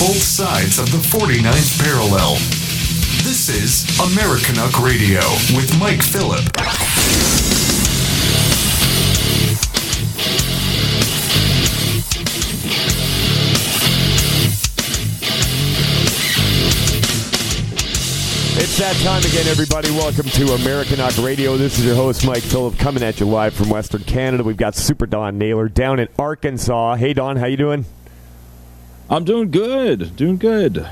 both sides of the 49th parallel. This is Americanuck Radio with Mike Phillip. It's that time again, everybody. Welcome to Americanuck Radio. This is your host, Mike Phillip, coming at you live from Western Canada. We've got Super Don Naylor down in Arkansas. Hey, Don, how you doing? I'm doing good. Doing good.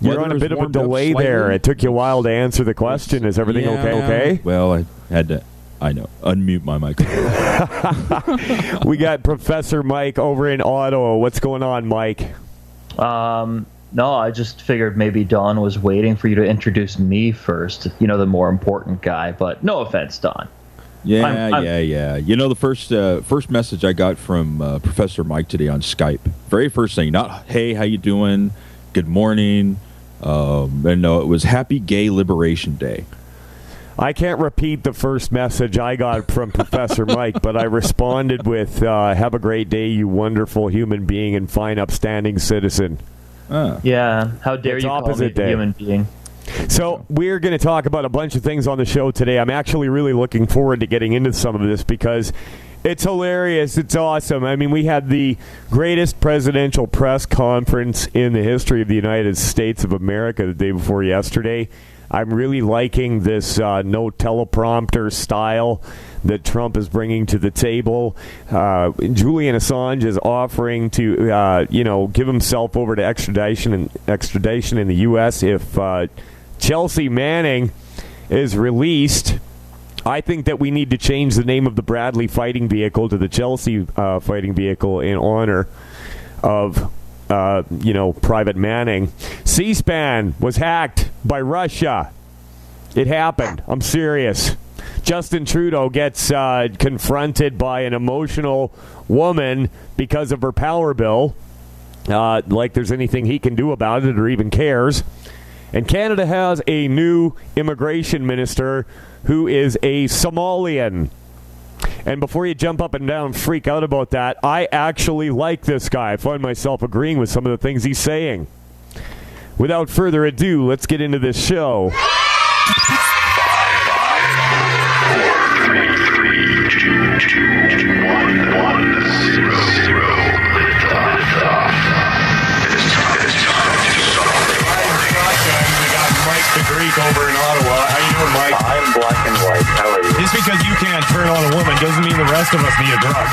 You're on a bit of a delay there. It took you a while to answer the question. Is everything Yeah. okay? Okay. Well, I had to. I know. Unmute my microphone. we got Professor Mike over in Ottawa. What's going on, Mike? Um, no, I just figured maybe Don was waiting for you to introduce me first. You know, the more important guy. But no offense, Don. Yeah, I'm- I'm- yeah, yeah. You know, the first uh, first message I got from uh, Professor Mike today on Skype. Very first thing, not "Hey, how you doing? Good morning." Um, and no, it was Happy Gay Liberation Day. I can't repeat the first message I got from Professor Mike, but I responded with uh, "Have a great day, you wonderful human being and fine, upstanding citizen." Ah. Yeah, how dare It's you call me opposite a day. human being? So we're going to talk about a bunch of things on the show today. I'm actually really looking forward to getting into some of this because it's hilarious. It's awesome. I mean, we had the greatest presidential press conference in the history of the United States of America the day before yesterday. I'm really liking this uh, no teleprompter style that Trump is bringing to the table. Uh, Julian Assange is offering to, uh, you know, give himself over to extradition and extradition in the U.S. if uh, Chelsea Manning is released. I think that we need to change the name of the Bradley fighting vehicle to the Chelsea uh, fighting vehicle in honor of, uh, you know, Private Manning. C-SPAN was hacked by Russia. It happened. I'm serious. Justin Trudeau gets uh, confronted by an emotional woman because of her power bill. Uh, like there's anything he can do about it or even cares. And Canada has a new immigration minister who is a Somalian. And before you jump up and down and freak out about that, I actually like this guy. I find myself agreeing with some of the things he's saying. Without further ado, let's get into this show. Mike over in Ottawa. How you doing, Mike? I'm black and white. How are you? Just because you can't turn on a woman doesn't mean the rest of us need a drug.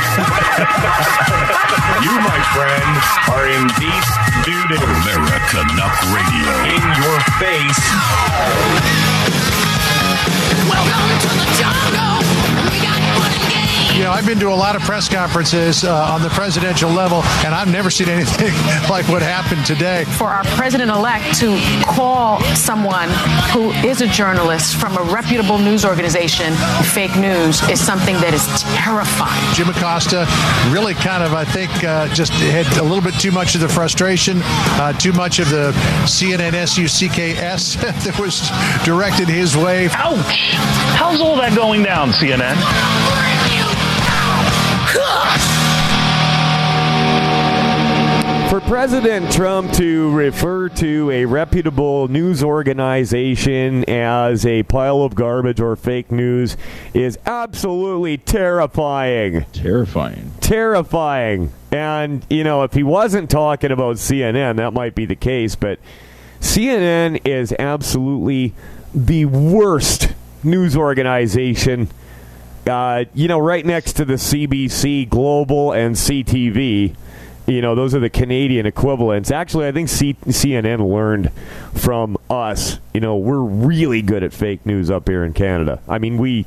you, my friend, are in deep doo-doo. America Nuck Radio. In your face. Welcome to the jungle. We got fun and games. You know, I've been to a lot of press conferences uh, on the presidential level, and I've never seen anything like what happened today. for our president-elect to call someone who is a journalist from a reputable news organization fake news is something that is terrifying. Jim Acosta really kind of, I think, uh, just had a little bit too much of the frustration, uh, too much of the CNN SUCKS that was directed his way. Ouch! How's all that going down, CNN? President Trump to refer to a reputable news organization as a pile of garbage or fake news is absolutely terrifying. Terrifying. Terrifying. And, you know, if he wasn't talking about CNN, that might be the case, but CNN is absolutely the worst news organization. Uh, you know, right next to the CBC Global and CTV. You know, those are the Canadian equivalents. Actually, I think C- CNN learned from us. You know, we're really good at fake news up here in Canada. I mean, we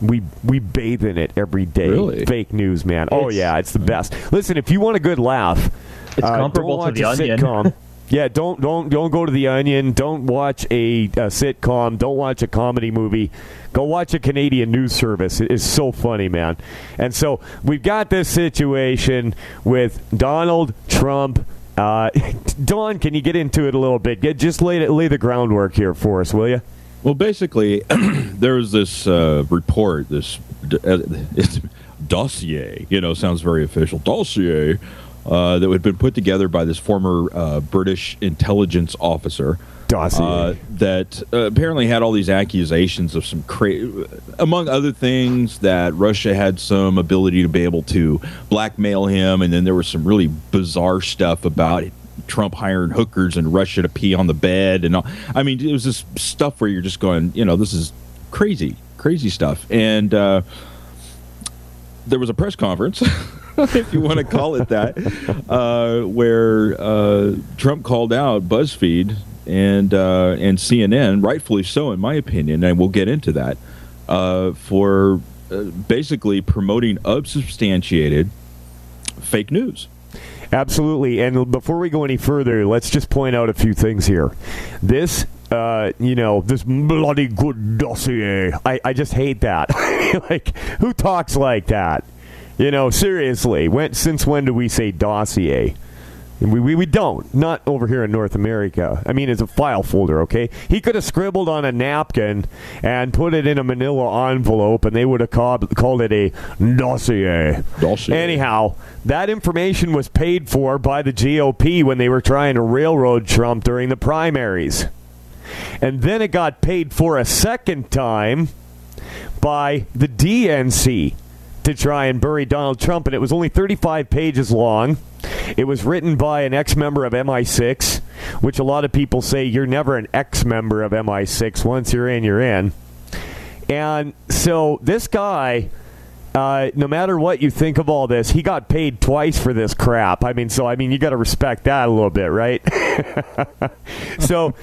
we we bathe in it every day. Really? Fake news, man. oh yeah, it's the best. Listen, if you want a good laugh, It's uh, comparable to The Onion. Sitcom. yeah, don't don't don't go to the Onion. Don't watch a, a sitcom. Don't watch a comedy movie. Go watch a Canadian news service. It is so funny, man. And so we've got this situation with Donald Trump. Uh, Don, can you get into it a little bit? Get, just lay, lay the groundwork here for us, will you? Well, basically, there was this uh, report, this uh, dossier, you know, sounds very official, dossier, uh, that had been put together by this former uh, British intelligence officer. Dossier. Uh, that uh, apparently had all these accusations of some cra- among other things that Russia had some ability to be able to blackmail him, and then there was some really bizarre stuff about Trump hiring hookers in Russia to pee on the bed, and all. I mean, it was this stuff where you're just going, you know, this is crazy, crazy stuff, and uh, there was a press conference. if you want to call it that, uh, where uh, Trump called out BuzzFeed and uh, and CNN, rightfully so, in my opinion, and we'll get into that, uh, for uh, basically promoting unsubstantiated fake news. Absolutely. And before we go any further, let's just point out a few things here. This, uh, you know, this bloody good dossier. I, I just hate that. like, who talks like that? You know, seriously. When, since when do we say dossier? We, we, we don't. Not over here in North America. I mean, it's a file folder, okay? He could have scribbled on a napkin and put it in a manila envelope, and they would have called, called it a dossier. Dossier. Anyhow, that information was paid for by the GOP when they were trying to railroad Trump during the primaries. And then it got paid for a second time by the DNC to try and bury Donald Trump, and it was only 35 pages long. It was written by an ex member of MI6, which a lot of people say you're never an ex member of MI6. Once you're in, you're in. And so this guy, uh, no matter what you think of all this, he got paid twice for this crap. I mean, so I mean, you got to respect that a little bit, right? so,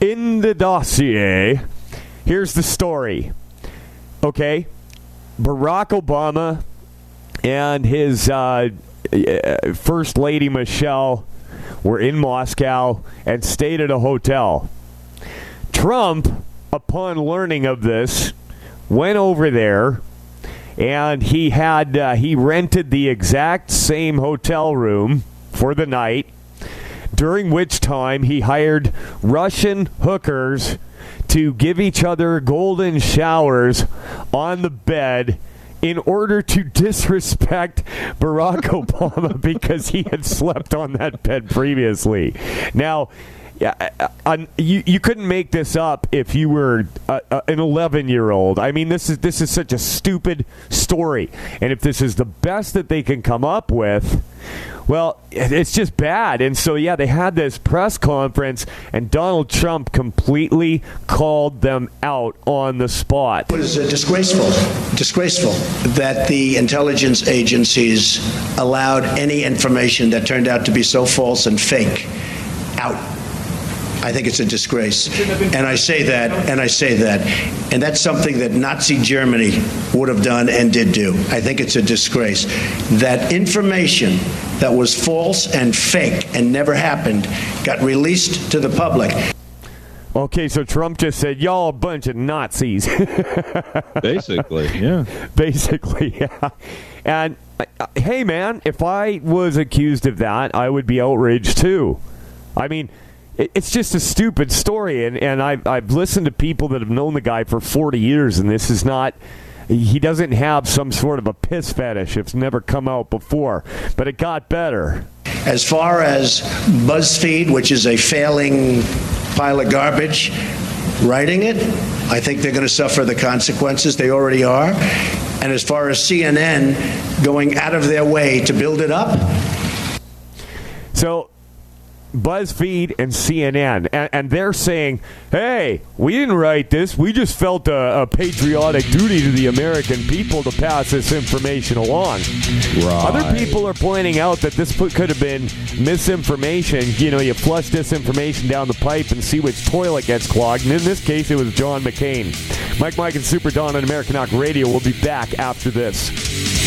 in the dossier, here's the story. Okay, Barack Obama and his uh, First Lady Michelle were in Moscow and stayed at a hotel. Trump, upon learning of this, went over there and he had uh, he rented the exact same hotel room for the night during which time he hired Russian hookers to give each other golden showers on the bed in order to disrespect Barack Obama because he had slept on that bed previously. Now, yeah, uh, uh, you you couldn't make this up if you were uh, uh, an 11 year old. I mean, this is this is such a stupid story, and if this is the best that they can come up with, well, it's just bad. And so, yeah, they had this press conference, and Donald Trump completely called them out on the spot. It is uh, disgraceful, disgraceful that the intelligence agencies allowed any information that turned out to be so false and fake out. I think it's a disgrace. And I say that, and I say that. And that's something that Nazi Germany would have done and did do. I think it's a disgrace. That information that was false and fake and never happened got released to the public. Okay, so Trump just said, y'all a bunch of Nazis. Basically, yeah. Basically, yeah. And uh, hey, man, if I was accused of that, I would be outraged too. I mean, it, it's just a stupid story, and, and I've, I've listened to people that have known the guy for 40 years, and this is not. He doesn't have some sort of a piss fetish. It's never come out before, but it got better. As far as BuzzFeed, which is a failing pile of garbage, writing it, I think they're going to suffer the consequences. They already are. And as far as CNN going out of their way to build it up, So, BuzzFeed and CNN, and, and they're saying, hey, we didn't write this. We just felt a, a patriotic duty to the American people to pass this information along. Other people are pointing out that this put, could have been misinformation. You know, you flush disinformation down the pipe and see which toilet gets clogged. And in this case, it was John McCain. Mike, Mike, and Super Don on Americanuck Radio will be back after this.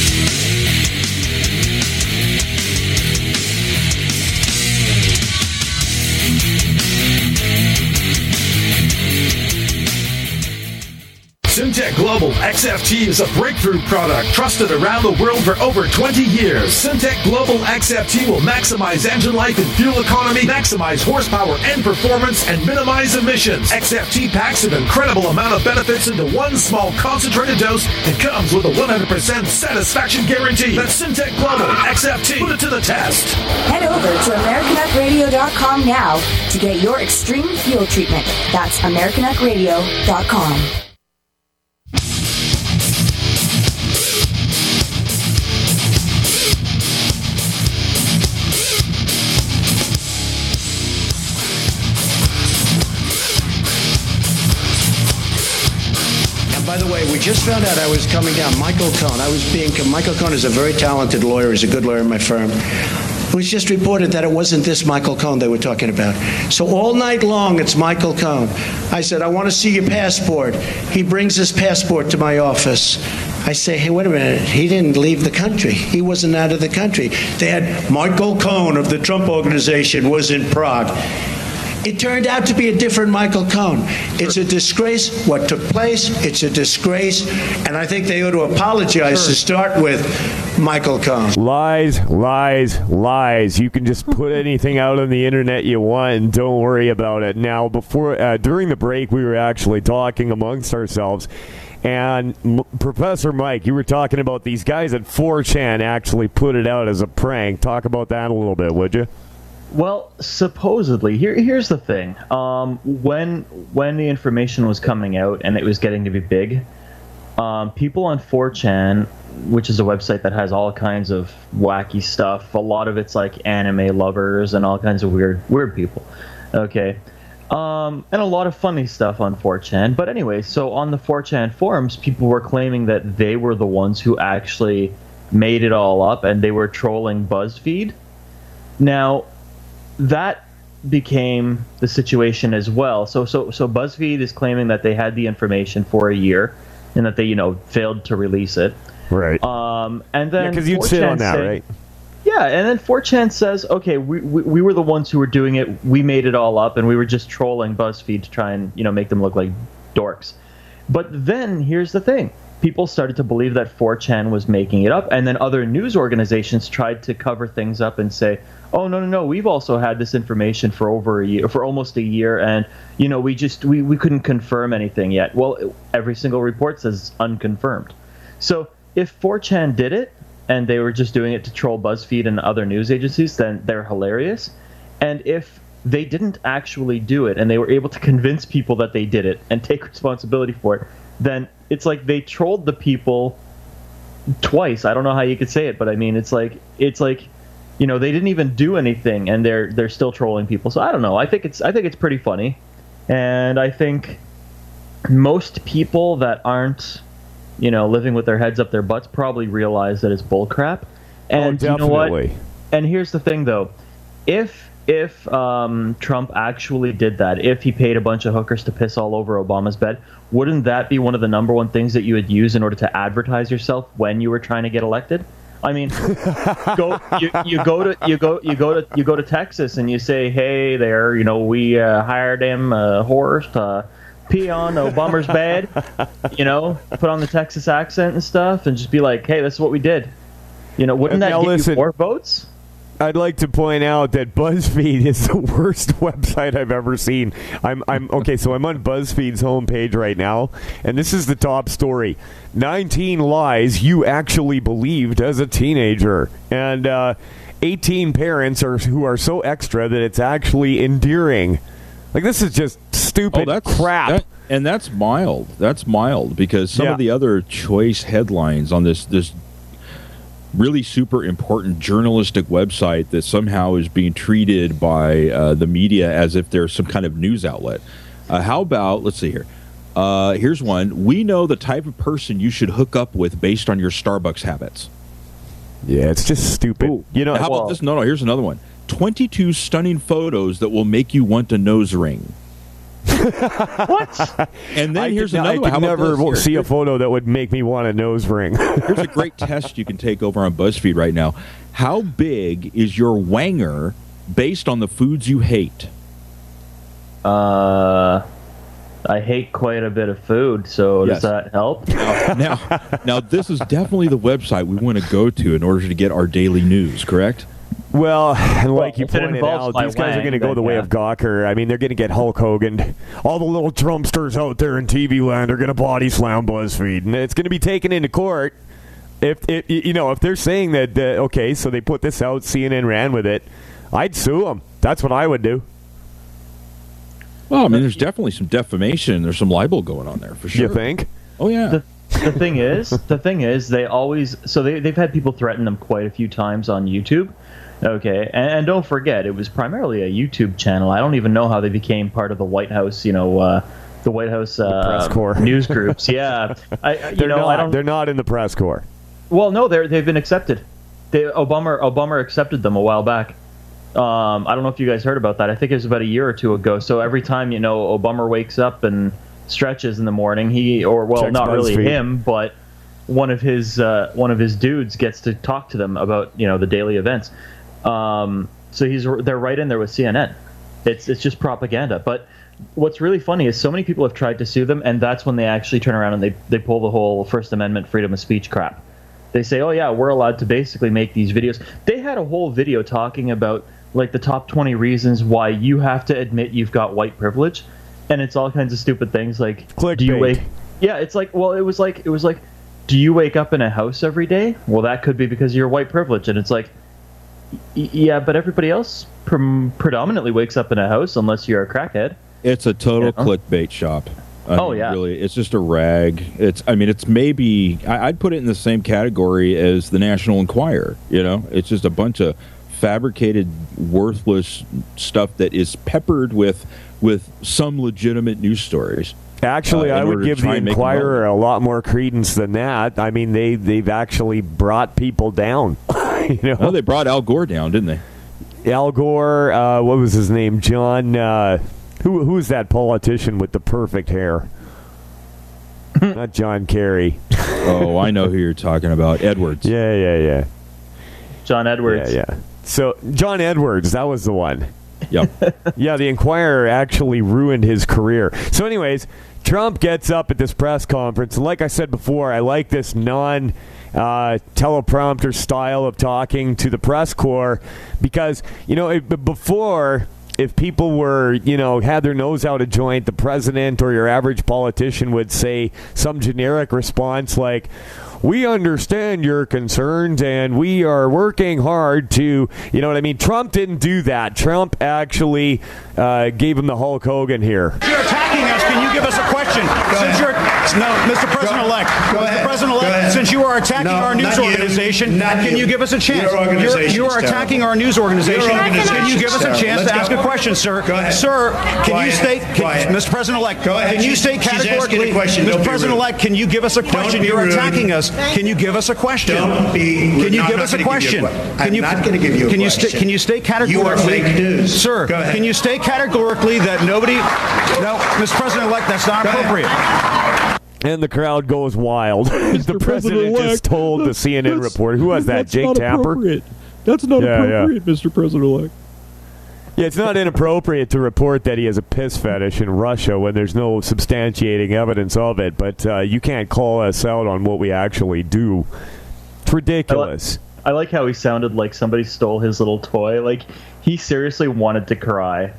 Syntek Global XFT is a breakthrough product trusted around the world for over 20 years. Syntek Global XFT will maximize engine life and fuel economy, maximize horsepower and performance, and minimize emissions. XFT packs an incredible amount of benefits into one small concentrated dose and comes with a 100% satisfaction guarantee. That's Syntek Global XFT. Put it to the test. Head over to AmericanuckRadio.com now to get your extreme fuel treatment. That's AmericanuckRadio.com. we just found out I was coming down. Michael Cohen. I was being. Michael Cohen is a very talented lawyer. He's a good lawyer in my firm. It was just reported that it wasn't this Michael Cohen they were talking about. So all night long, it's Michael Cohen. I said, I want to see your passport. He brings his passport to my office. I say, hey, wait a minute. He didn't leave the country. He wasn't out of the country. They had Michael Cohen of the Trump Organization was in Prague. It turned out to be a different Michael Cohen. It's a disgrace what took place. It's a disgrace. And I think they ought to apologize to start with Michael Cohen. Lies, lies, lies. You can just put anything out on the internet you want and don't worry about it. Now, before uh, during the break, we were actually talking amongst ourselves. And M- Professor Mike, you were talking about these guys at 4chan actually put it out as a prank. Talk about that a little bit, would you? Well, supposedly, here here's the thing. Um, when when the information was coming out and it was getting to be big, um, people on 4chan, which is a website that has all kinds of wacky stuff. A lot of it's like anime lovers and all kinds of weird weird people. Okay. Um, and a lot of funny stuff on 4chan. But anyway, so on the 4chan forums, people were claiming that they were the ones who actually made it all up and they were trolling BuzzFeed. Now, that became the situation as well. So so so BuzzFeed is claiming that they had the information for a year and that they you know failed to release it. Right. Um, and then because you'd sit on that, right? Yeah, and then 4chan says, okay, we, we, we were the ones who were doing it. We made it all up, and we were just trolling BuzzFeed to try and you know make them look like dorks. But then here's the thing: people started to believe that 4chan was making it up, and then other news organizations tried to cover things up and say, "Oh no, no, no, we've also had this information for over a year, for almost a year, and you know we just we, we couldn't confirm anything yet." Well, every single report says unconfirmed. So if 4chan did it and they were just doing it to troll BuzzFeed and other news agencies, then they're hilarious. And if they didn't actually do it and they were able to convince people that they did it and take responsibility for it, then it's like they trolled the people twice. I don't know how you could say it, but I mean it's like it's like you know, they didn't even do anything and they're they're still trolling people. So I don't know. I think it's I think it's pretty funny. And I think most people that aren't you know, living with their heads up their butts probably realize that it's bullcrap. And you know what? And here's the thing, though, if if um, Trump actually did that, if he paid a bunch of hookers to piss all over Obama's bed, wouldn't that be one of the number one things that you would use in order to advertise yourself when you were trying to get elected? I mean, go you, you go to you go you go to you go to Texas and you say, hey there, you know, we uh, hired him a horse to pee on Obama's bed, you know, put on the Texas accent and stuff, and just be like, hey, this is what we did. You know, wouldn't that Now get listen. you more votes? I'd like to point out that BuzzFeed is the worst website I've ever seen. I'm, I'm okay. So I'm on BuzzFeed's homepage right now, and this is the top story: 19 lies you actually believed as a teenager, and uh, 18 parents are who are so extra that it's actually endearing. Like this is just stupid Oh, that's crap. that- and that's mild. That's mild because some Yeah. of the other choice headlines on this this really super important journalistic website that somehow is being treated by uh, the media as if they're some kind of news outlet. Uh, how about let's see here. Uh, here's one. We know the type of person you should hook up with based on your Starbucks habits. yeah, it's just stupid. You know, How about this? No, no. Here's another one. 22 stunning photos that will make you want a nose ring. what? And then I here's could, another I one. could How about never? Here- see a photo that would make me want a nose ring. Here's a great test you can take over on BuzzFeed right now. How big is your wanger based on the foods you hate? Uh, I hate quite a bit of food, so Yes. does that help? now, now this is definitely the website we want to go to in order to get our daily news. Correct? Well, and like Well, you pointed out, my these guys are going to go the way yeah. of Gawker. I mean, they're going to get Hulk Hogan. All the little Trumpsters out there in TV land are going to body slam BuzzFeed, and it's going to be taken into court. If, if you know, if they're saying that, that, okay, so they put this out, CNN ran with it, I'd sue them. That's what I would do. Well, I mean, there's definitely some defamation. There's some libel going on there for sure. You think? Oh yeah. The, the thing is, the thing is, they always so they they've had people threaten them quite a few times on YouTube. Okay, and, and don't forget, it was primarily a YouTube channel. I don't even know how they became part of the White House. You know, uh, the White House uh, press corps. news groups. Yeah, I, I- you They're know, not. I don't. They're not in the press corps. Well, no, they're they've been accepted. They, Obama Obama accepted them a while back. Um, I don't know if you guys heard about that. I think it was about a year or two ago. So every time you know Obama wakes up and stretches in the morning, he or well, Checks not really him, but one of his uh, one of his dudes gets to talk to them about you know the daily events. Um, so he's they're right in there with CNN. It's it's just propaganda. But what's really funny is so many people have tried to sue them, and that's when they actually turn around and they they pull the whole First Amendment freedom of speech crap. They say, "Oh yeah, we're allowed to basically make these videos." They had a whole video talking about like the top 20 reasons why you have to admit you've got white privilege, and it's all kinds of stupid things like do you wake Yeah, it's like well, it was like it was like do you wake up in a house every day? Well, that could be because of your white privilege, and it's like yeah, but everybody else prom- predominantly wakes up in a house unless you're a crackhead. It's a total Yeah. clickbait shop. I Oh, mean, yeah. really, it's just a rag. It's, I mean, it's maybe I, I'd put it in the same category as the National Enquirer. You know, it's just a bunch of fabricated, worthless stuff that is peppered with with some legitimate news stories. Actually, uh, I would give the try and make them Inquirer a lot more credence than that. I mean, they they've actually brought people down. you know, Oh, they brought Al Gore down, didn't they? Al Gore. Uh, what was his name? John. Uh, who who is that politician with the perfect hair? Not John Kerry. Oh, I know who you're talking about. Edwards. Yeah, yeah, yeah, John Edwards. yeah, yeah. So John Edwards, that was the one. Yep. Yeah, the Inquirer actually ruined his career. So, anyways, Trump gets up at this press conference, and like I said before, I like this non uh, teleprompter style of talking to the press corps because you know it, before. If people were, you know, had their nose out of joint, the president or your average politician would say some generic response like, we understand your concerns and we are working hard to, you know what I mean? Trump didn't do that. Trump actually uh, gave him the Hulk Hogan here. You're attacking us. Can you give us a question? since you're no, Mr. President-elect, Go Mr. ahead. Go President-elect, ahead. since you are attacking No, our news not you. organization, Not can you. you give us a chance? Your You're- organization you are attacking terrible. our news organization. Your Can you give us a chance Let's to ask a question, sir? Go ahead. Sir, can Quiet. you state, can, Quiet. Mr. President-elect, Go ahead. can you state she's a categorically, question. Mr. President-elect, can you give us a question? You're rude. attacking us. Can you give us a question? Don't be rude. Can you No, I'm give not us a gonna give you a question? Can I'm you not gonna give you a can you question. can you state You are fake news. sir? Can you state categorically that nobody? No, Mr. President-elect, that's not appropriate. And the crowd goes wild. the president President-elect, just told the CNN reporter, who was that, that's Jake not Tapper? appropriate. That's not Yeah, yeah. appropriate, Mr. President-elect. Yeah, it's not inappropriate to report that he has a piss fetish in Russia when there's no substantiating evidence of it, but uh, you can't call us out on what we actually do. It's ridiculous. I like how he sounded like somebody stole his little toy. Like he seriously wanted to cry.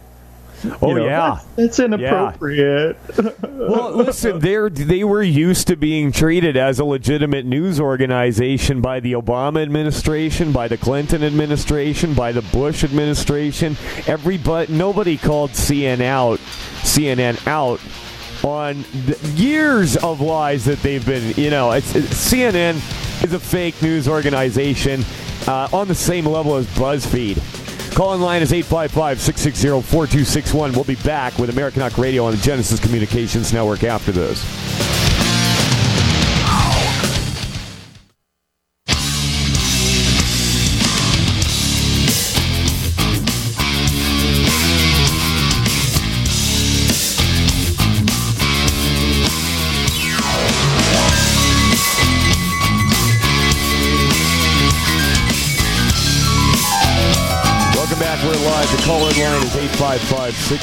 Oh, know, yeah. that's, that's inappropriate. well, listen, they they were used to being treated as a legitimate news organization by the Obama administration, by the Clinton administration, by the Bush administration. Everybody, nobody called CNN out, CNN out on the years of lies that they've been. You know, it's, it's CNN is a fake news organization uh, on the same level as BuzzFeed. Call in line is 855-660-4261. We'll be back with Americanuck Radio on the Genesis Communications Network after this.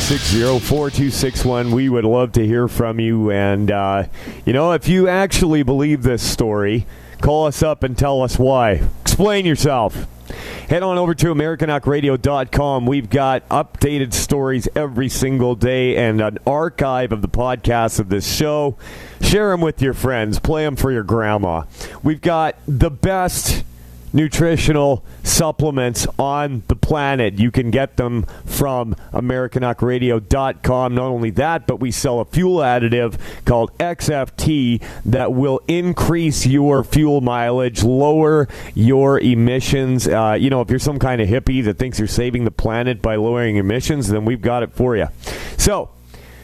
855 660 4261. We would love to hear from you. And, uh, you know, if you actually believe this story, call us up and tell us why. Explain yourself. Head on over to AmericanUckradio.com. We've got updated stories every single day and an archive of the podcasts of this show. Share them with your friends. Play them for your grandma. We've got the best nutritional supplements on the planet. You can get them from AmericanUckradio.com. Not only that, but we sell a fuel additive called XFT that will increase your fuel mileage, lower your emissions. Uh, you know, if you're some kind of hippie that thinks you're saving the planet by lowering emissions, then we've got it for you. So,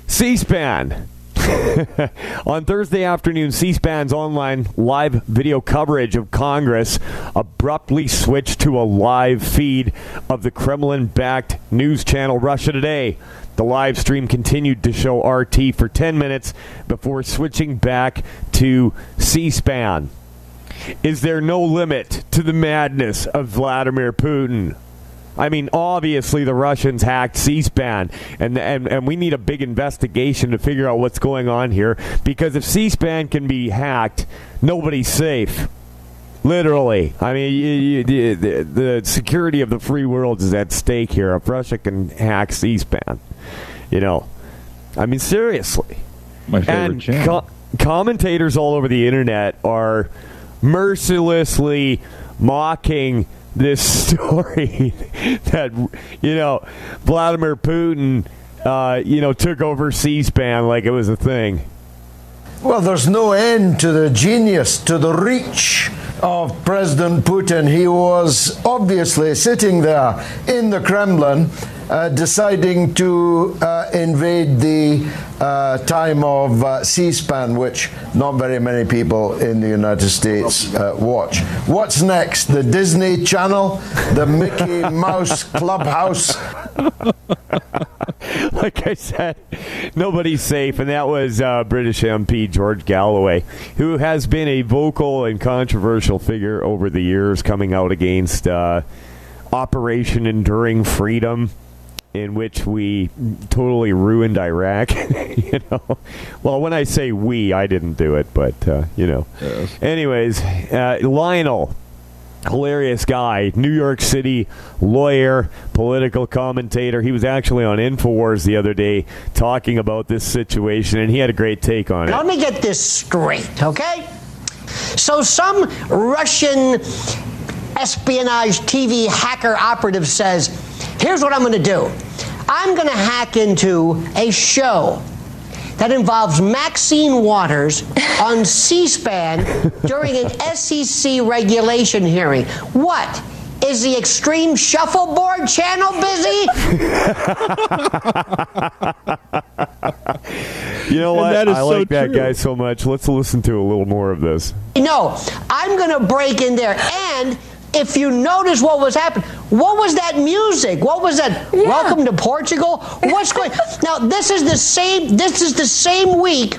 C SPAN. On Thursday afternoon, C SPAN's online live video coverage of Congress abruptly switched to a live feed of the Kremlin backed news channel Russia Today. The live stream continued to show RT for 10 minutes before switching back to C SPAN. Is there no limit to the madness of Vladimir Putin? I mean, obviously the Russians hacked C-SPAN, and, and and we need a big investigation to figure out what's going on here. Because if C-SPAN can be hacked, nobody's safe. Literally, I mean, you, you, the, the, the security of the free world is at stake here. If Russia can hack C-SPAN, you know, I mean, seriously. My favorite and co- commentators all over the internet are mercilessly mocking this story that you know Vladimir Putin uh, you know took over C-SPAN like it was a thing. Well, there's no end to the genius, to the reach of President Putin. He was obviously sitting there in the Kremlin, uh, deciding to uh, invade the uh, time of uh, C SPAN, which not very many people in the United States uh, watch. What's next? The Disney Channel? The Mickey Mouse Clubhouse? like I said, nobody's safe, and that was uh, British MP George Galloway, who has been a vocal and controversial figure over the years, coming out against uh, Operation Enduring Freedom, in which we totally ruined Iraq. you know, well, when I say we, I didn't do it, but uh, you know. Anyways, uh, Lionel hilarious guy, New York City lawyer, political commentator. He was actually on Infowars the other day talking about this situation, and he had a great take on it. Let me get this straight, okay? So, some Russian espionage TV hacker operative says, here's what I'm going to do I'm going to hack into a show that involves Maxine Waters on C SPAN during an SEC regulation hearing. What? Is the Extreme Shuffleboard channel busy? You know what? I so like that guy so much. Let's listen to a little more of this. No, I'm going to break in there. And if you notice what was happening, what was that music? What was that? Welcome to Portugal. What's going? Now this is the same. This is the same week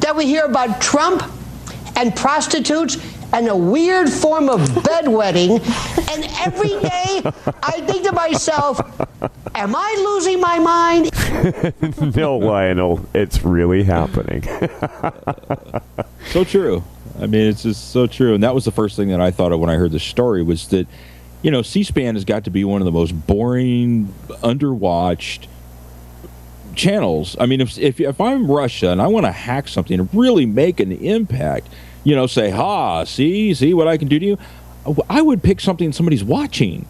that we hear about Trump and prostitutes and a weird form of bedwetting. And every day I think to myself, am I losing my mind? no, Lionel, it's really happening. so true. I mean, it's just so true. And that was the first thing that I thought of when I heard the story was that, you know, C-SPAN has got to be one of the most boring, underwatched channels. I mean, if if, if I'm Russia and I want to hack something and really make an impact, you know, say, "Ha, see, see what I can do to you," I would pick something somebody's watching.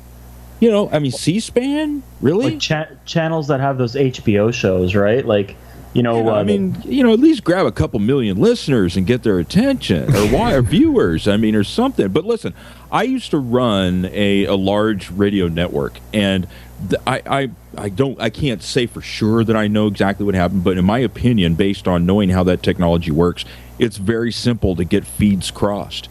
You know, I mean, C-SPAN, really? Like cha- channels that have those HBO shows, right? Like, you know, Yeah, uh, I mean, you know, at least grab a couple million listeners and get their attention, or why, or viewers. I mean, or something. But listen, I used to run a, a large radio network, and th- I, I, I don't, I can't say for sure that I know exactly what happened, but in my opinion, based on knowing how that technology works, it's very simple to get feeds crossed.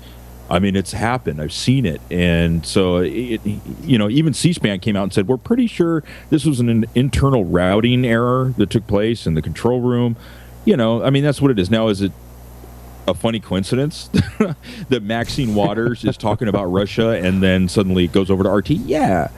I mean, it's happened. I've seen it, and so it, you know, even C-SPAN came out and said we're pretty sure this was an internal routing error that took place in the control room. You know, I mean, that's what it is. Now, is it a funny coincidence that Maxine Waters is talking about Russia and then suddenly it goes over to RT? Yeah,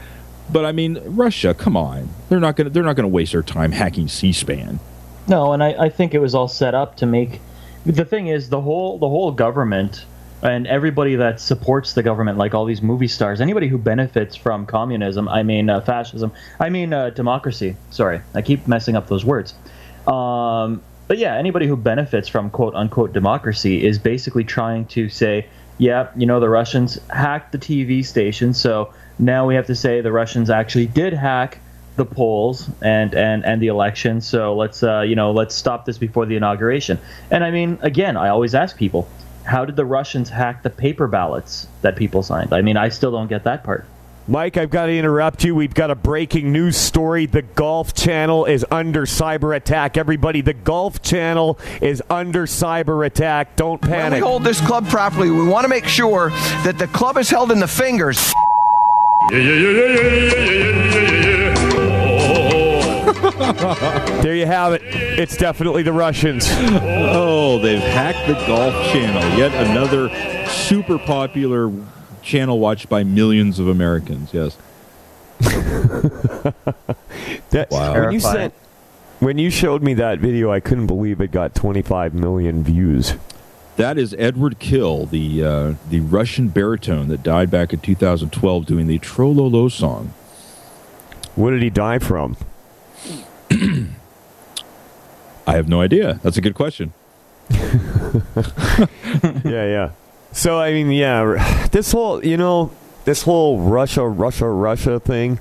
But I mean, Russia, come on. They're not going to they're not to waste their time hacking C-SPAN. No, and I, I think it was all set up to make. The thing is, the whole the whole government and everybody that supports the government, like all these movie stars, anybody who benefits from communism, I mean uh, fascism, I mean uh, democracy. Sorry, I keep messing up those words. Um, but yeah, anybody who benefits from quote unquote democracy is basically trying to say, yeah, you know, the Russians hacked the TV station, so now we have to say the Russians actually did hack the polls and and and the election. So let's uh, you know let's stop this before the inauguration. And I mean, again, I always ask people, how did the Russians hack the paper ballots that people signed? I mean, I still don't get that part. Mike, I've got to interrupt you. We've got a breaking news story. The Golf Channel is under cyber attack. Everybody, the Golf Channel is under cyber attack. Don't When we panic. hold this club properly, we want to make sure that the club is held in the fingers. There you have it. It's definitely the Russians. Oh, they've hacked the Golf Channel. Yet another super popular channel watched by millions of Americans. Yes. That, Wow. When you Terrifying. sent, when you showed me that video, I couldn't believe it got 25 million views. That is Eduard Khil, the uh, the Russian baritone that died back in 2012 doing the Trololo song. What did he die from? I have no idea. That's a good question. yeah, yeah. So I mean, yeah, this whole you know this whole Russia, Russia, Russia thing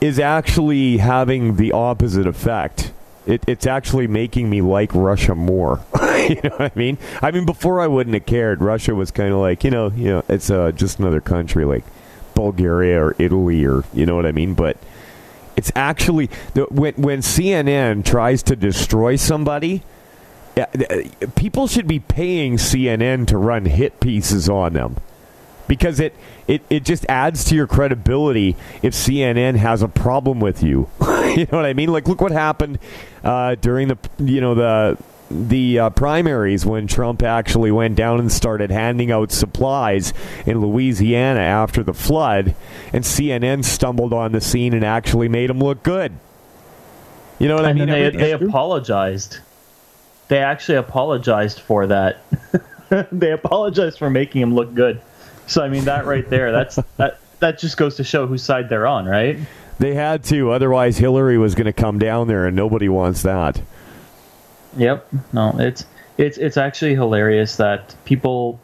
is actually having the opposite effect. It, it's actually making me like Russia more. you know what I mean? I mean, before I wouldn't have cared. Russia was kind of like you know, you know, it's uh, just another country like Bulgaria or Italy or you know what I mean. But it's actually when when CNN tries to destroy somebody. Uh, people should be paying CNN to run hit pieces on them because it, it, it just adds to your credibility if CNN has a problem with you. you know what I mean? Like, look what happened uh, during the you know the the uh, primaries when Trump actually went down and started handing out supplies in Louisiana after the flood, and CNN stumbled on the scene and actually made him look good. You know what I mean? they, they apologized. They actually apologized for that. they apologized for making him look good. So I mean that right there, that's that that just goes to show whose side they're on, right? They had to, otherwise Hillary was going to come down there, and nobody wants that. Yep. No, it's it's it's actually hilarious that people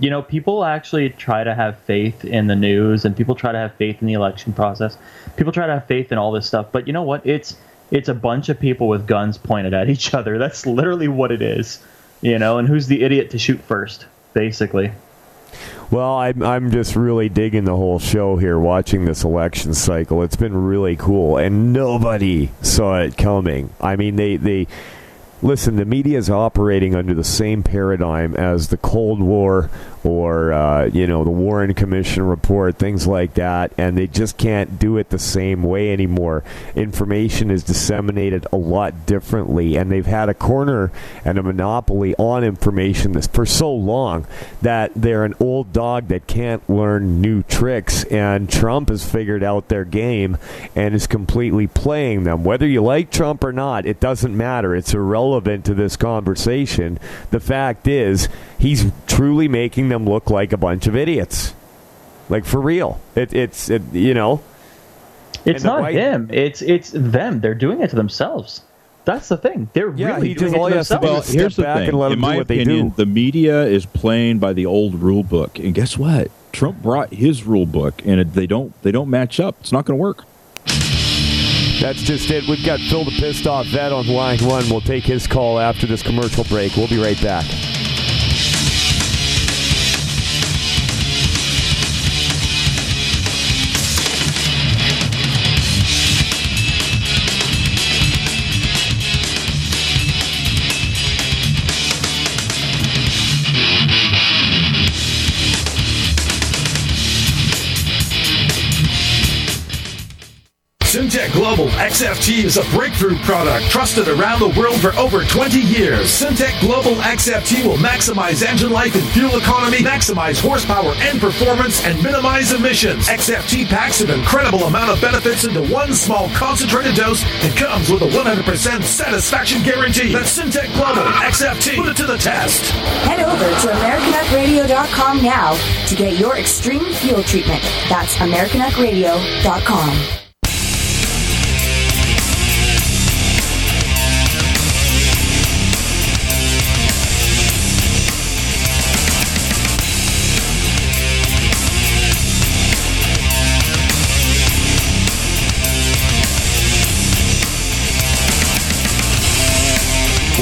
you know, people actually try to have faith in the news and people try to have faith in the election process. People try to have faith in all this stuff, but you know what? It's it's a bunch of people with guns pointed at each other. That's literally what it is. You know, and who's the idiot to shoot first, basically. Well, I'm I'm just really digging the whole show here, watching this election cycle. It's been really cool, and nobody saw it coming. I mean, they they listen. The media is operating under the same paradigm as the Cold War or uh, you know the Warren Commission report, things like that, and they just can't do it the same way anymore. Information is disseminated a lot differently, and they've had a corner and a monopoly on information this for so long that they're an old dog that can't learn new tricks. And Trump has figured out their game and is completely playing them. Whether you like Trump or not, it doesn't matter. It's irrelevant to this conversation. The fact is, he's truly making them look like a bunch of idiots. Like for real. It, it's it, you know. It's not white- him. It's it's them. They're doing it to themselves. That's the thing. They're Yeah, really doing just- it all to he has to do themselves. is Here's the back thing. and let In my what they opinion, do. the media is playing by the old rule book, and guess what? Trump brought his rule book, and it, they don't they don't match up. It's not going to work. That's just it. We've got Phil the pissed off vet on line one. We'll take his call after this commercial break. We'll be right back. Global XFT is a breakthrough product trusted around the world for over 20 years. Syntek Global XFT will maximize engine life and fuel economy, maximize horsepower and performance, and minimize emissions. XFT packs an incredible amount of benefits into one small concentrated dose and comes with a 100% satisfaction guarantee. That's Syntek Global XFT. Put it to the test. Head over to AmericanuckRadio.com now to get your extreme fuel treatment. That's AmericanuckRadio.com.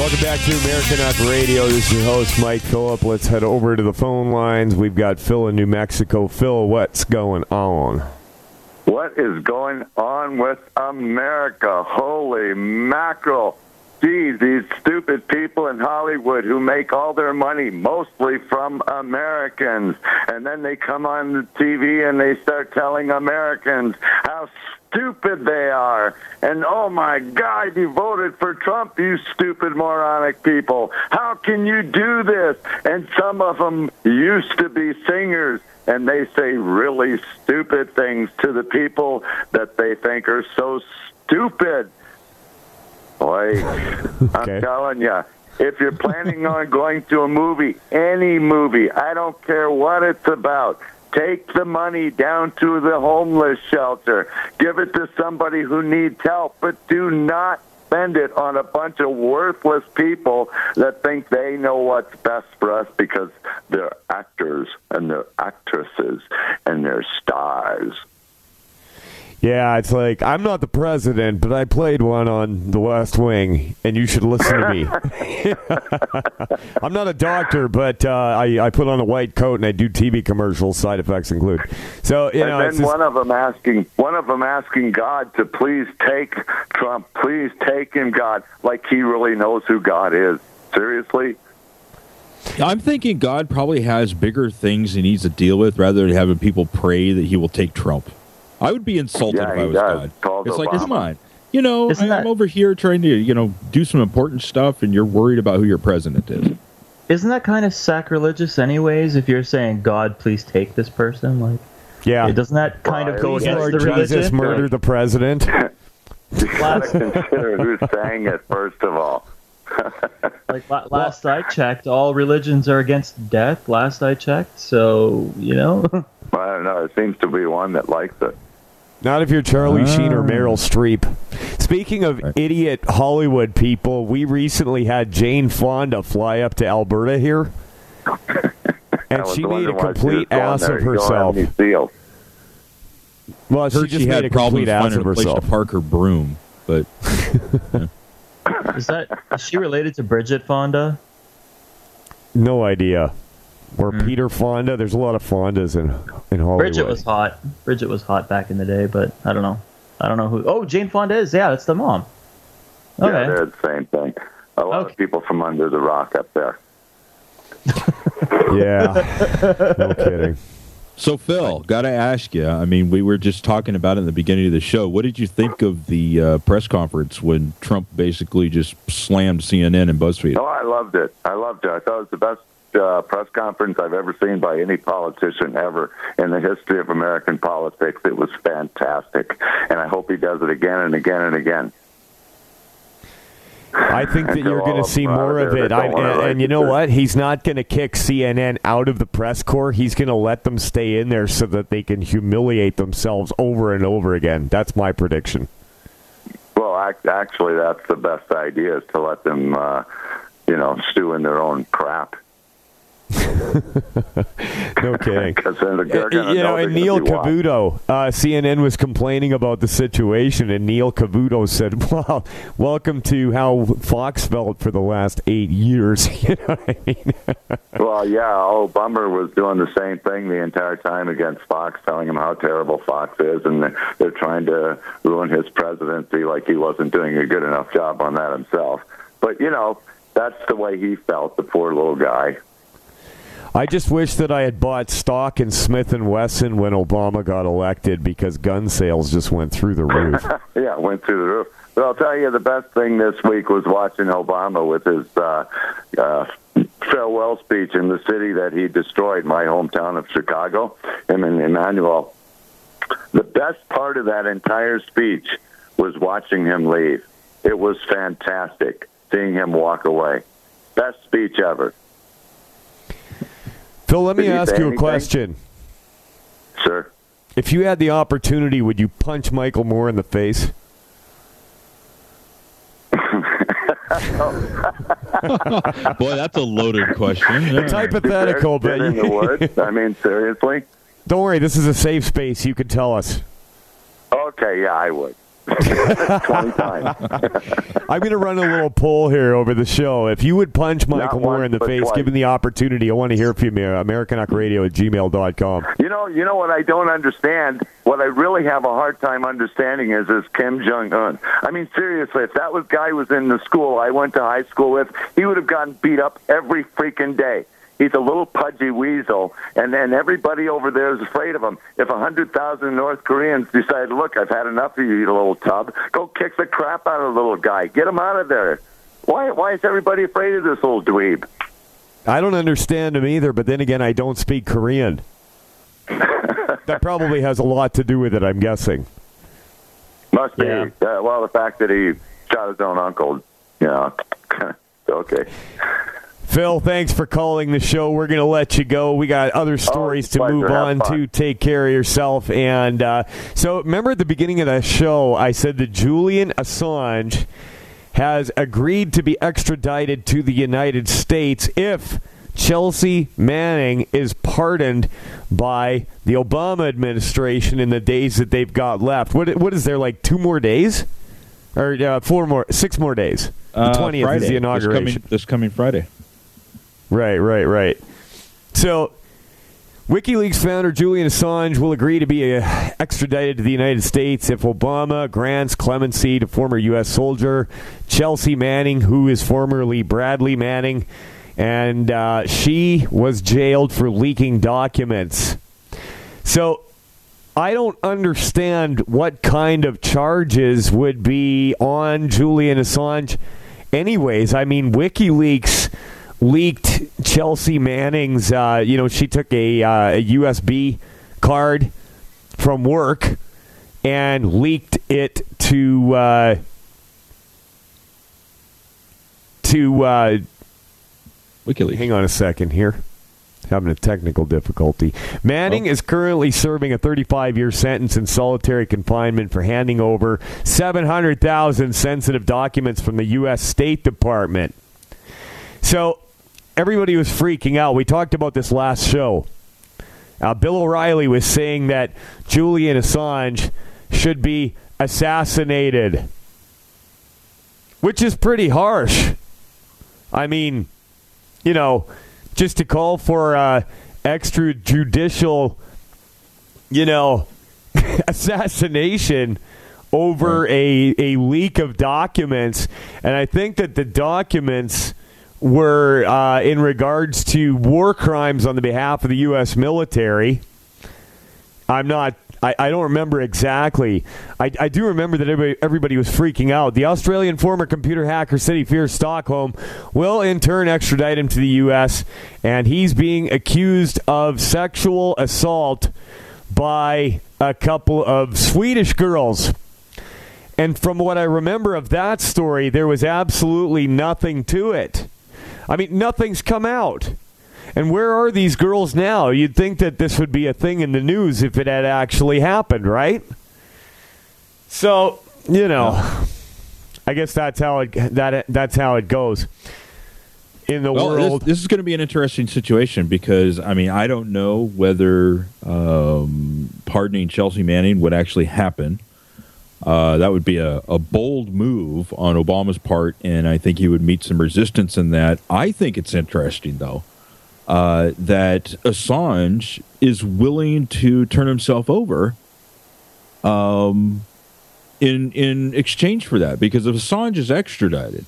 Welcome back to Americanuck Radio. This is your host, Mike Phillip. Let's head over to the phone lines. We've got Phil in New Mexico. Phil, what's going on? What is going on with America? Holy mackerel. Geez, these stupid people in Hollywood who make all their money mostly from Americans. And then they come on the TV and they start telling Americans how stupid they are. And oh my God, you voted for Trump, you stupid moronic people. How can you do this? And some of them used to be singers and they say really stupid things to the people that they think are so stupid. Boy, I'm telling you, if you're planning on going to a movie, any movie, I don't care what it's about, take the money down to the homeless shelter. Give it to somebody who needs help, but do not spend it on a bunch of worthless people that think they know what's best for us because they're actors and they're actresses and they're stars. Yeah, it's like I'm not the president, but I played one on The West Wing, and you should listen to me. I'm not a doctor, but uh, I, I put on a white coat and I do TV commercials. Side effects include. So you and know, then it's just- one of them asking, one of them asking God to please take Trump, please take him, God, like he really knows who God is. Seriously, I'm thinking God probably has bigger things he needs to deal with rather than having people pray that he will take Trump. I would be insulted Yeah, if I was does. God. Calls it's like, come on. You know, Isn't I- I'm that- over here trying to, you know, do some important stuff, and you're worried about who your president is. Isn't that kind of sacrilegious, anyways? If you're saying, "God, please take this person," like, yeah, doesn't that kind of go against Lord the Jesus, religion? murder the president. you got to consider who's saying it first of all. Like la- last I checked, all religions are against death. Last I checked, so you know. I don't know. It seems to be one that likes it. Not if you're Charlie Sheen or Ah. Meryl Streep. Speaking of idiot Hollywood people, we recently had Jane Fonda fly up to Alberta here, and she made a why she was complete ass of You don't have herself. Well, she Heard just she made had a problems complete ass finding of herself. to park her broom, but is that is she related to Bridget Fonda? No idea. Or Hmm. Peter Fonda. There's a lot of Fondas in in Hollywood. Bridget was hot. Bridget was hot back in the day, but I don't know. I don't know who. Oh, Jane Fonda is. Yeah, that's the mom. Okay. Yeah, they're the same thing. A lot of people from under the rock up there. Yeah, no kidding. So, Phil, got to ask you. I mean, we were just talking about it in the beginning of the show. What did you think of the uh, press conference when Trump basically just slammed CNN and BuzzFeed? Oh, I loved it. I loved it. I thought it was the best uh, press conference I've ever seen by any politician ever in the history of American politics. It was fantastic, and I hope he does it again and again and again. I think that you're going to see of them are more of it. I, and, and you know what? He's not going to kick CNN out of the press corps. He's going to let them stay in there so that they can humiliate themselves over and over again. That's my prediction. Well, actually, that's the best idea is to let them, uh, you know, stew in their own crap. No kidding. Because then they're going to you know, and Neil. Cavuto, uh, CNN was complaining about the situation, and Neil Cavuto said, "Well, welcome to how Fox felt for the last eight years." you know I mean? Well, yeah, oh, Bummer was doing the same thing the entire time against Fox, telling him how terrible Fox is, and they're trying to ruin his presidency like he wasn't doing a good enough job on that himself. But, you know, that's the way he felt, the poor little guy. I just wish that I had bought stock in Smith and Wesson when Obama got elected because gun sales just went through the roof. yeah, went through the roof. But I'll tell you, the best thing this week was watching Obama with his uh, uh, farewell speech in the city that he destroyed, my hometown of Chicago, him and Emanuel. The best part of that entire speech was watching him leave. It was fantastic seeing him walk away. Best speech ever. Phil, let me Did he ask you a anything? question. Sure. If you had the opportunity, would you punch Michael Moore in the face? Boy, that's a loaded question. It's hypothetical, but in the woods. I mean, seriously. don't worry. This is a safe space. You can tell us. Okay, yeah, I would. Twenty times. I'm going to run a little poll here over the show. If you would punch Michael Moore once, in the face, twice. given the opportunity, I want to hear from you. AmericanUckradio at gmail.com. You know, you know what I don't understand. What I really have a hard time understanding is is Kim Jong Un. I mean, seriously, if that was guy was in the school I went to high school with, he would have gotten beat up every freaking day. He's a little pudgy weasel, and then everybody over there is afraid of him. If a hundred thousand North Koreans decide, look, I've had enough of you, you little tub, go kick the crap out of the little guy, get him out of there. Why? Why is everybody afraid of this little dweeb? I don't understand him either, but then again, I don't speak Korean. that probably has a lot to do with it, I'm guessing. Must be. Uh, well, the fact that he shot his own uncle, you know, okay. Phil, thanks for calling the show. We're going to let you go. We got other stories to move on fun. to. Take care of yourself. And uh, so, remember at the beginning of the show, I said that Julian Assange has agreed to be extradited to the United States if Chelsea Manning is pardoned by the Obama administration in the days that they've got left. What what is there like two more days, or uh, four more, six more days? The Uh, twentieth Friday. is the This inauguration. coming, this coming Friday. Right, right, right. So, WikiLeaks founder Julian Assange will agree to be uh, extradited to the United States if Obama grants clemency to former U.S. soldier Chelsea Manning, who is formerly Bradley Manning, and uh, she was jailed for leaking documents. So, I don't understand what kind of charges would be on Julian Assange. Anyways, I mean, WikiLeaks leaked Chelsea Manning's. Uh, you know, she took a, uh, a USB card from work and leaked it to uh, to uh, WikiLeaks. Hang on a second here. Having a technical difficulty. Manning is currently serving a 35 year sentence in solitary confinement for handing over 700,000 sensitive documents from the U.S. State Department. So everybody was freaking out. We talked about this last show. Uh, Bill O'Reilly was saying that Julian Assange should be assassinated, which is pretty harsh. I mean, you know, just to call for uh, extrajudicial, you know, assassination over a, a leak of documents. And I think that the documents were uh, in regards to war crimes on the behalf of the U.S. military. I'm not. I, I don't remember exactly. I, I do remember that everybody, everybody was freaking out. The Australian former computer hacker City Fear Stockholm will in turn extradite him to the U.S. and he's being accused of sexual assault by a couple of Swedish girls. And from what I remember of that story, there was absolutely nothing to it. I mean, nothing's come out. And where are these girls now? You'd think that this would be a thing in the news if it had actually happened, right? So, you know, I guess that's how it that that's how it goes in the well, world. This, this is going to be an interesting situation because I mean I don't know whether um, pardoning Chelsea Manning would actually happen. Uh, that would be a, a bold move on Obama's part, and I think he would meet some resistance in that. I think it's interesting, though, uh, that Assange is willing to turn himself over um, in in exchange for that. Because if Assange is extradited,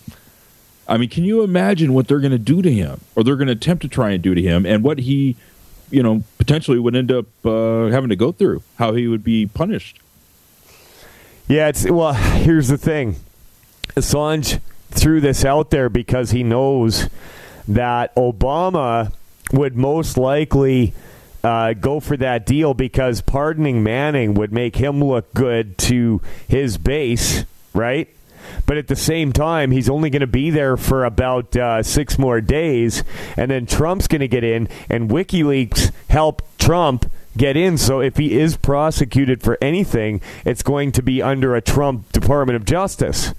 I mean, can you imagine what they're going to do to him, or they're going to attempt to try and do to him, and what he, you know, potentially would end up uh, having to go through, how he would be punished? Yeah, it's well. Here's the thing: Assange threw this out there because he knows that Obama would most likely uh, go for that deal because pardoning Manning would make him look good to his base, right? But at the same time, he's only going to be there for about uh, six more days, and then Trump's going to get in, and WikiLeaks help Trump get in. So if he is prosecuted for anything, it's going to be under a Trump Department of Justice.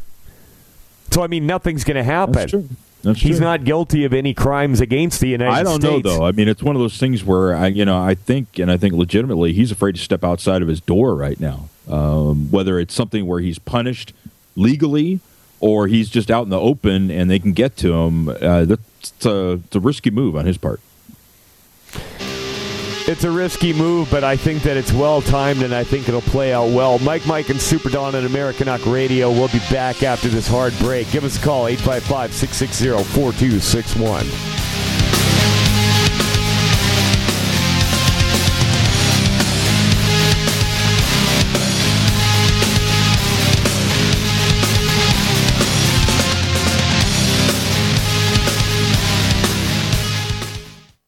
So I mean, nothing's going to happen. That's He's true. not guilty of any crimes against the United States. I don't States. know though. I mean, it's one of those things where I, you know, I think, and I think legitimately, he's afraid to step outside of his door right now. Um, whether it's something where he's punished legally, or he's just out in the open and they can get to him. Uh, that's a, it's a risky move on his part. It's a risky move, but I think that it's well timed and I think it'll play out well. Mike, Mike, and Super Don on Americanuck Radio. We'll be back after this hard break. Give us a call, 855 660 4261.